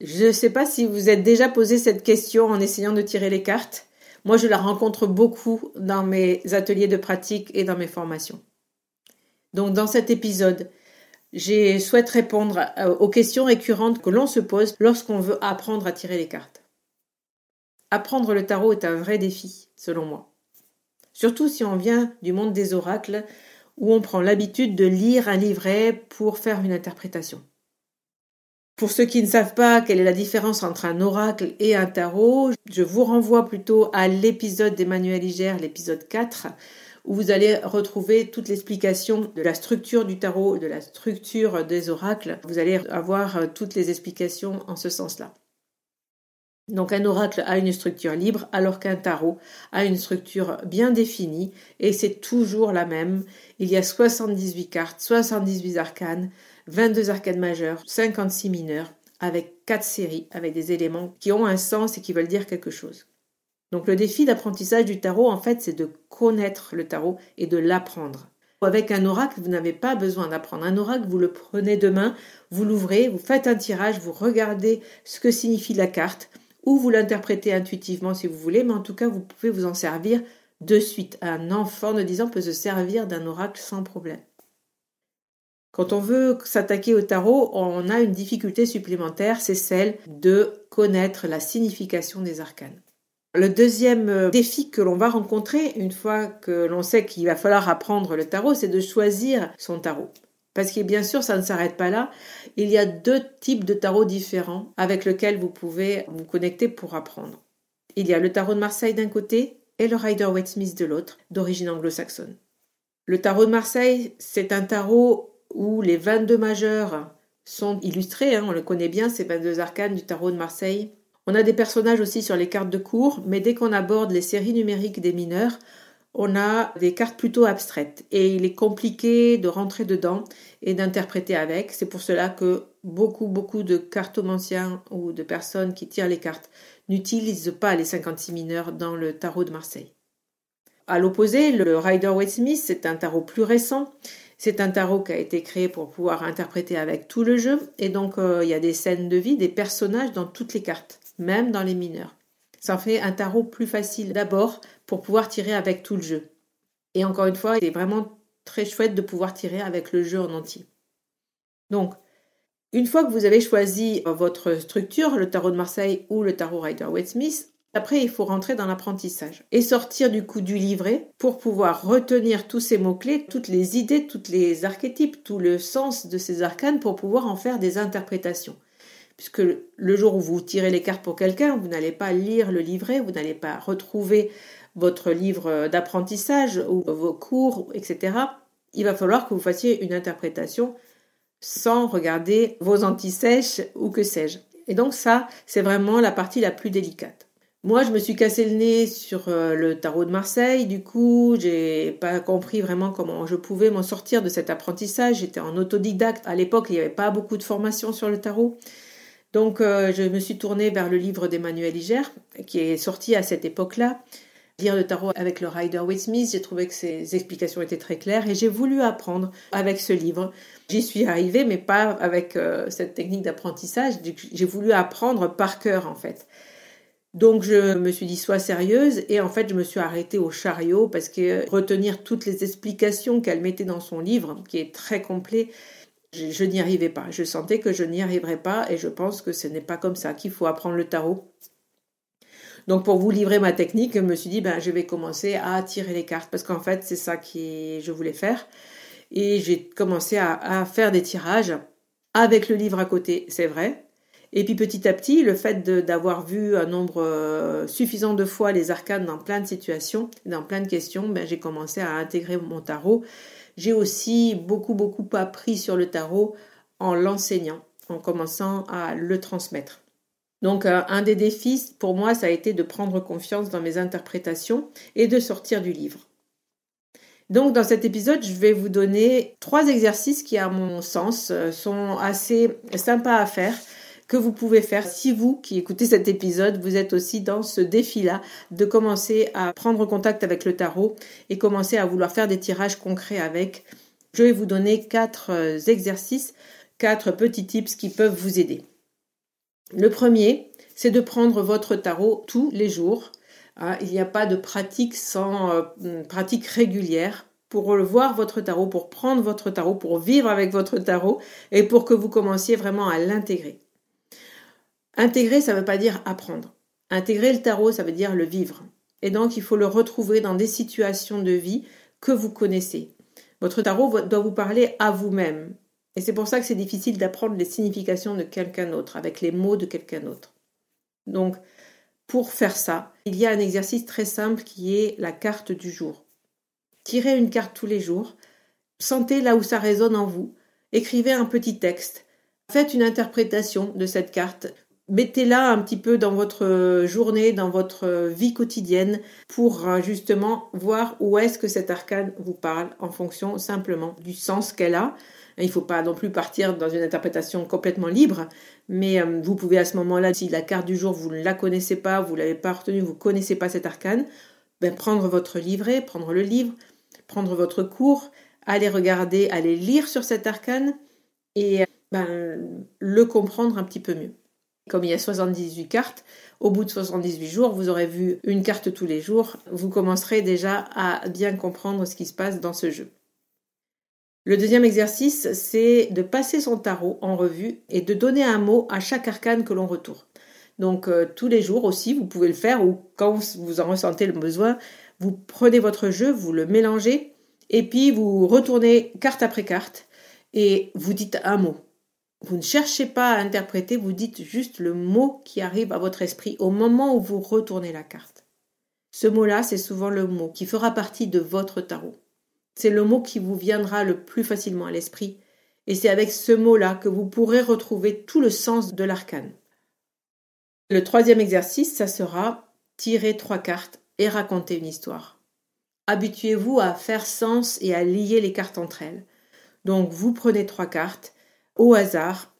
Je ne sais pas si vous êtes déjà posé cette question en essayant de tirer les cartes. Moi, je la rencontre beaucoup dans mes ateliers de pratique et dans mes formations. Donc, dans cet épisode, je souhaite répondre aux questions récurrentes que l'on se pose lorsqu'on veut apprendre à tirer les cartes. Apprendre le tarot est un vrai défi, selon moi. Surtout si on vient du monde des oracles, où on prend l'habitude de lire un livret pour faire une interprétation. Pour ceux qui ne savent pas quelle est la différence entre un oracle et un tarot, je vous renvoie plutôt à l'épisode d'Emmanuel Iger, l'épisode 4, où vous allez retrouver toute l'explication de la structure du tarot, de la structure des oracles. Vous allez avoir euh, toutes les explications en ce sens-là. Donc un oracle a une structure libre alors qu'un tarot a une structure bien définie et c'est toujours la même. Il y a 78 cartes, 78 arcanes, 22 arcades majeures, 56 mineurs, avec 4 séries, avec des éléments qui ont un sens et qui veulent dire quelque chose. Donc le défi d'apprentissage du tarot, en fait, c'est de connaître le tarot et de l'apprendre. Avec un oracle, vous n'avez pas besoin d'apprendre. Un oracle, vous le prenez de main, vous l'ouvrez, vous faites un tirage, vous regardez ce que signifie la carte, ou vous l'interprétez intuitivement si vous voulez, mais en tout cas, vous pouvez vous en servir de suite. Un enfant de 10 ans peut se servir d'un oracle sans problème. Quand on veut s'attaquer au tarot, on a une difficulté supplémentaire, c'est celle de connaître la signification des arcanes. Le deuxième euh, défi que l'on va rencontrer une fois que l'on sait qu'il va falloir apprendre le tarot, c'est de choisir son tarot. Parce que bien sûr, ça ne s'arrête pas là. Il y a deux types de tarot différents avec lesquels vous pouvez vous connecter pour apprendre. Il y a le tarot de Marseille d'un côté et le Rider-Waite-Smith de l'autre, d'origine anglo-saxonne. Le tarot de Marseille, c'est un tarot où les 22 majeurs sont illustrés, hein, on le connaît bien, ces 22 arcanes du tarot de Marseille. On a des personnages aussi sur les cartes de cours, mais dès qu'on aborde les séries numériques des mineurs, on a des cartes plutôt abstraites et il est compliqué de rentrer dedans et d'interpréter avec. C'est pour cela que beaucoup, beaucoup de cartomanciens ou de personnes qui tirent les cartes n'utilisent pas les 56 mineurs dans le tarot de Marseille. À l'opposé, le Rider-Waite-Smith, c'est un tarot plus récent c'est un tarot qui a été créé pour pouvoir interpréter avec tout le jeu. Et donc, euh, il y a des scènes de vie, des personnages dans toutes les cartes, même dans les mineurs. Ça fait un tarot plus facile d'abord pour pouvoir tirer avec tout le jeu. Et encore une fois, il est vraiment très chouette de pouvoir tirer avec le jeu en entier. Donc, une fois que vous avez choisi votre structure, le tarot de Marseille ou le tarot Rider-Waite-Smith, après, il faut rentrer dans l'apprentissage et sortir du coup du livret pour pouvoir retenir tous ces mots-clés, toutes les idées, tous les archétypes, tout le sens de ces arcanes pour pouvoir en faire des interprétations. Puisque le jour où vous tirez les cartes pour quelqu'un, vous n'allez pas lire le livret, vous n'allez pas retrouver votre livre d'apprentissage ou vos cours, etc. Il va falloir que vous fassiez une interprétation sans regarder vos antisèches ou que sais-je. Et donc ça, c'est vraiment la partie la plus délicate. Moi, je me suis cassé le nez sur euh, le tarot de Marseille. Du coup, j'ai pas compris vraiment comment je pouvais m'en sortir de cet apprentissage. J'étais en autodidacte. À l'époque, il n'y avait pas beaucoup de formation sur le tarot. Donc, euh, je me suis tournée vers le livre d'Emmanuel Iger, qui est sorti à cette époque-là. Lire le tarot avec le Rider Waite Smith, j'ai trouvé que ses explications étaient très claires et j'ai voulu apprendre avec ce livre. J'y suis arrivée, mais pas avec euh, cette technique d'apprentissage. J'ai voulu apprendre par cœur, en fait. Donc je me suis dit sois sérieuse et en fait je me suis arrêtée au chariot parce que retenir toutes les explications qu'elle mettait dans son livre, qui est très complet, je, n'y arrivais pas. Je sentais que je n'y arriverais pas et je pense que ce n'est pas comme ça qu'il faut apprendre le tarot. Donc pour vous livrer ma technique, je me suis dit ben je vais commencer à tirer les cartes parce qu'en fait c'est ça que je voulais faire et j'ai commencé à faire des tirages avec le livre à côté, c'est vrai, et puis petit à petit, le fait d'avoir vu un nombre euh, suffisant de fois les arcanes dans plein de situations, dans plein de questions, ben, j'ai commencé à intégrer mon tarot. J'ai aussi beaucoup, beaucoup appris sur le tarot en l'enseignant, en commençant à le transmettre. Donc euh, un des défis pour moi, ça a été de prendre confiance dans mes interprétations et de sortir du livre. Donc dans cet épisode, je vais vous donner trois exercices qui, à mon sens, euh, sont assez sympas à faire que vous pouvez faire si vous qui écoutez cet épisode, vous êtes aussi dans ce défi-là de commencer à prendre contact avec le tarot et commencer à vouloir faire des tirages concrets avec. Je vais vous donner quatre euh, exercices, quatre petits tips qui peuvent vous aider. Le premier, c'est de prendre votre tarot tous les jours. Hein, il n'y a pas de pratique sans euh, pratique régulière pour voir votre tarot, pour prendre votre tarot, pour vivre avec votre tarot et pour que vous commenciez vraiment à l'intégrer. Intégrer, ça ne veut pas dire apprendre. Intégrer le tarot, ça veut dire le vivre. Et donc, il faut le retrouver dans des situations de vie que vous connaissez. Votre tarot doit vous parler à vous-même. Et c'est pour ça que c'est difficile d'apprendre les significations de quelqu'un d'autre, avec les mots de quelqu'un d'autre. Donc, pour faire ça, il y a un exercice très simple qui est la carte du jour. Tirez une carte tous les jours, sentez là où ça résonne en vous, écrivez un petit texte, faites une interprétation de cette carte, mettez-la un petit peu dans votre journée, dans votre vie quotidienne pour euh, justement voir où est-ce que cet arcane vous parle en fonction simplement du sens qu'elle a. Il ne faut pas non plus partir dans une interprétation complètement libre, mais euh, vous pouvez à ce moment-là, si la carte du jour, vous ne la connaissez pas, vous ne l'avez pas retenue, vous ne connaissez pas cet arcane, ben, prendre votre livret, prendre le livre, prendre votre cours, aller regarder, aller lire sur cet arcane et ben, le comprendre un petit peu mieux. Comme il y a 78 cartes, au bout de 78 jours, vous aurez vu une carte tous les jours. Vous commencerez déjà à bien comprendre ce qui se passe dans ce jeu. Le deuxième exercice, c'est de passer son tarot en revue et de donner un mot à chaque arcane que l'on retourne. Donc euh, tous les jours aussi, vous pouvez le faire ou quand vous en ressentez le besoin, vous prenez votre jeu, vous le mélangez et puis vous retournez carte après carte et vous dites un mot. Vous ne cherchez pas à interpréter, vous dites juste le mot qui arrive à votre esprit au moment où vous retournez la carte. Ce mot-là, c'est souvent le mot qui fera partie de votre tarot. C'est le mot qui vous viendra le plus facilement à l'esprit, et c'est avec ce mot-là que vous pourrez retrouver tout le sens de l'arcane. Le troisième exercice, ça sera tirer trois cartes et raconter une histoire. Habituez-vous à faire sens et à lier les cartes entre elles. Donc vous prenez trois cartes au hasard,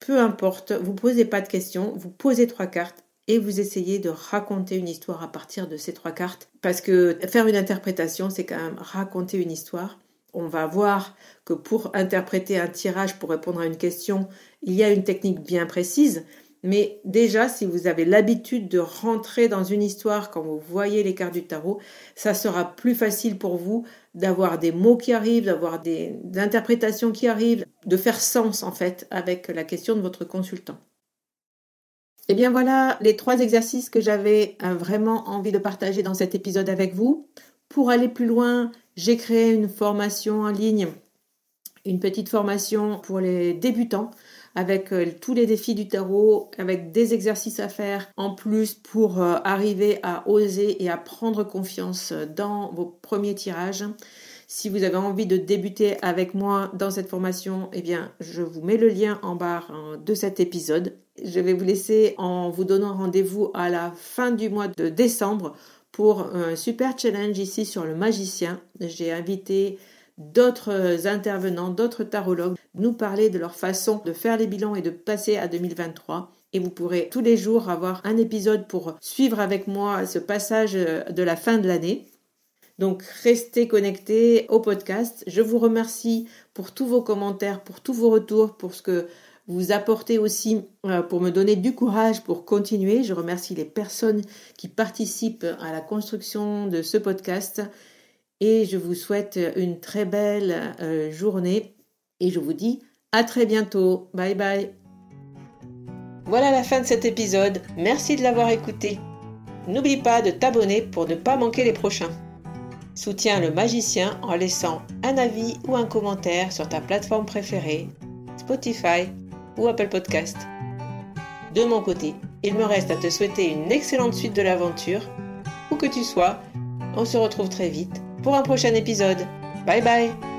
peu importe, vous posez pas de questions, vous posez trois cartes et vous essayez de raconter une histoire à partir de ces trois cartes. Parce que faire une interprétation, c'est quand même raconter une histoire. On va voir que pour interpréter un tirage, pour répondre à une question, il y a une technique bien précise. Mais déjà, si vous avez l'habitude de rentrer dans une histoire quand vous voyez les cartes du tarot, ça sera plus facile pour vous d'avoir des mots qui arrivent, d'avoir des interprétations qui arrivent, de faire sens en fait avec la question de votre consultant. Et eh bien voilà les trois exercices que j'avais euh, vraiment envie de partager dans cet épisode avec vous. Pour aller plus loin, j'ai créé une formation en ligne, une petite formation pour les débutants avec euh, tous les défis du tarot, avec des exercices à faire en plus pour euh, arriver à oser et à prendre confiance dans vos premiers tirages. Si vous avez envie de débuter avec moi dans cette formation, eh bien, je vous mets le lien en barre hein, de cet épisode. Je vais vous laisser en vous donnant rendez-vous à la fin du mois de décembre pour un super challenge ici sur le magicien. J'ai invité d'autres intervenants, d'autres tarologues, nous parler de leur façon de faire les bilans et de passer à 2023. Et vous pourrez tous les jours avoir un épisode pour suivre avec moi ce passage de la fin de l'année. Donc restez connectés au podcast. Je vous remercie pour tous vos commentaires, pour tous vos retours, pour ce que vous apportez aussi euh, pour me donner du courage pour continuer. Je remercie les personnes qui participent à la construction de ce podcast et je vous souhaite une très belle euh, journée et je vous dis à très bientôt. Bye bye. Voilà la fin de cet épisode. Merci de l'avoir écouté. N'oublie pas de t'abonner pour ne pas manquer les prochains. Soutiens le magicien en laissant un avis ou un commentaire sur ta plateforme préférée, Spotify ou Apple Podcast. De mon côté, il me reste à te souhaiter une excellente suite de l'aventure. Où que tu sois, on se retrouve très vite pour un prochain épisode. Bye bye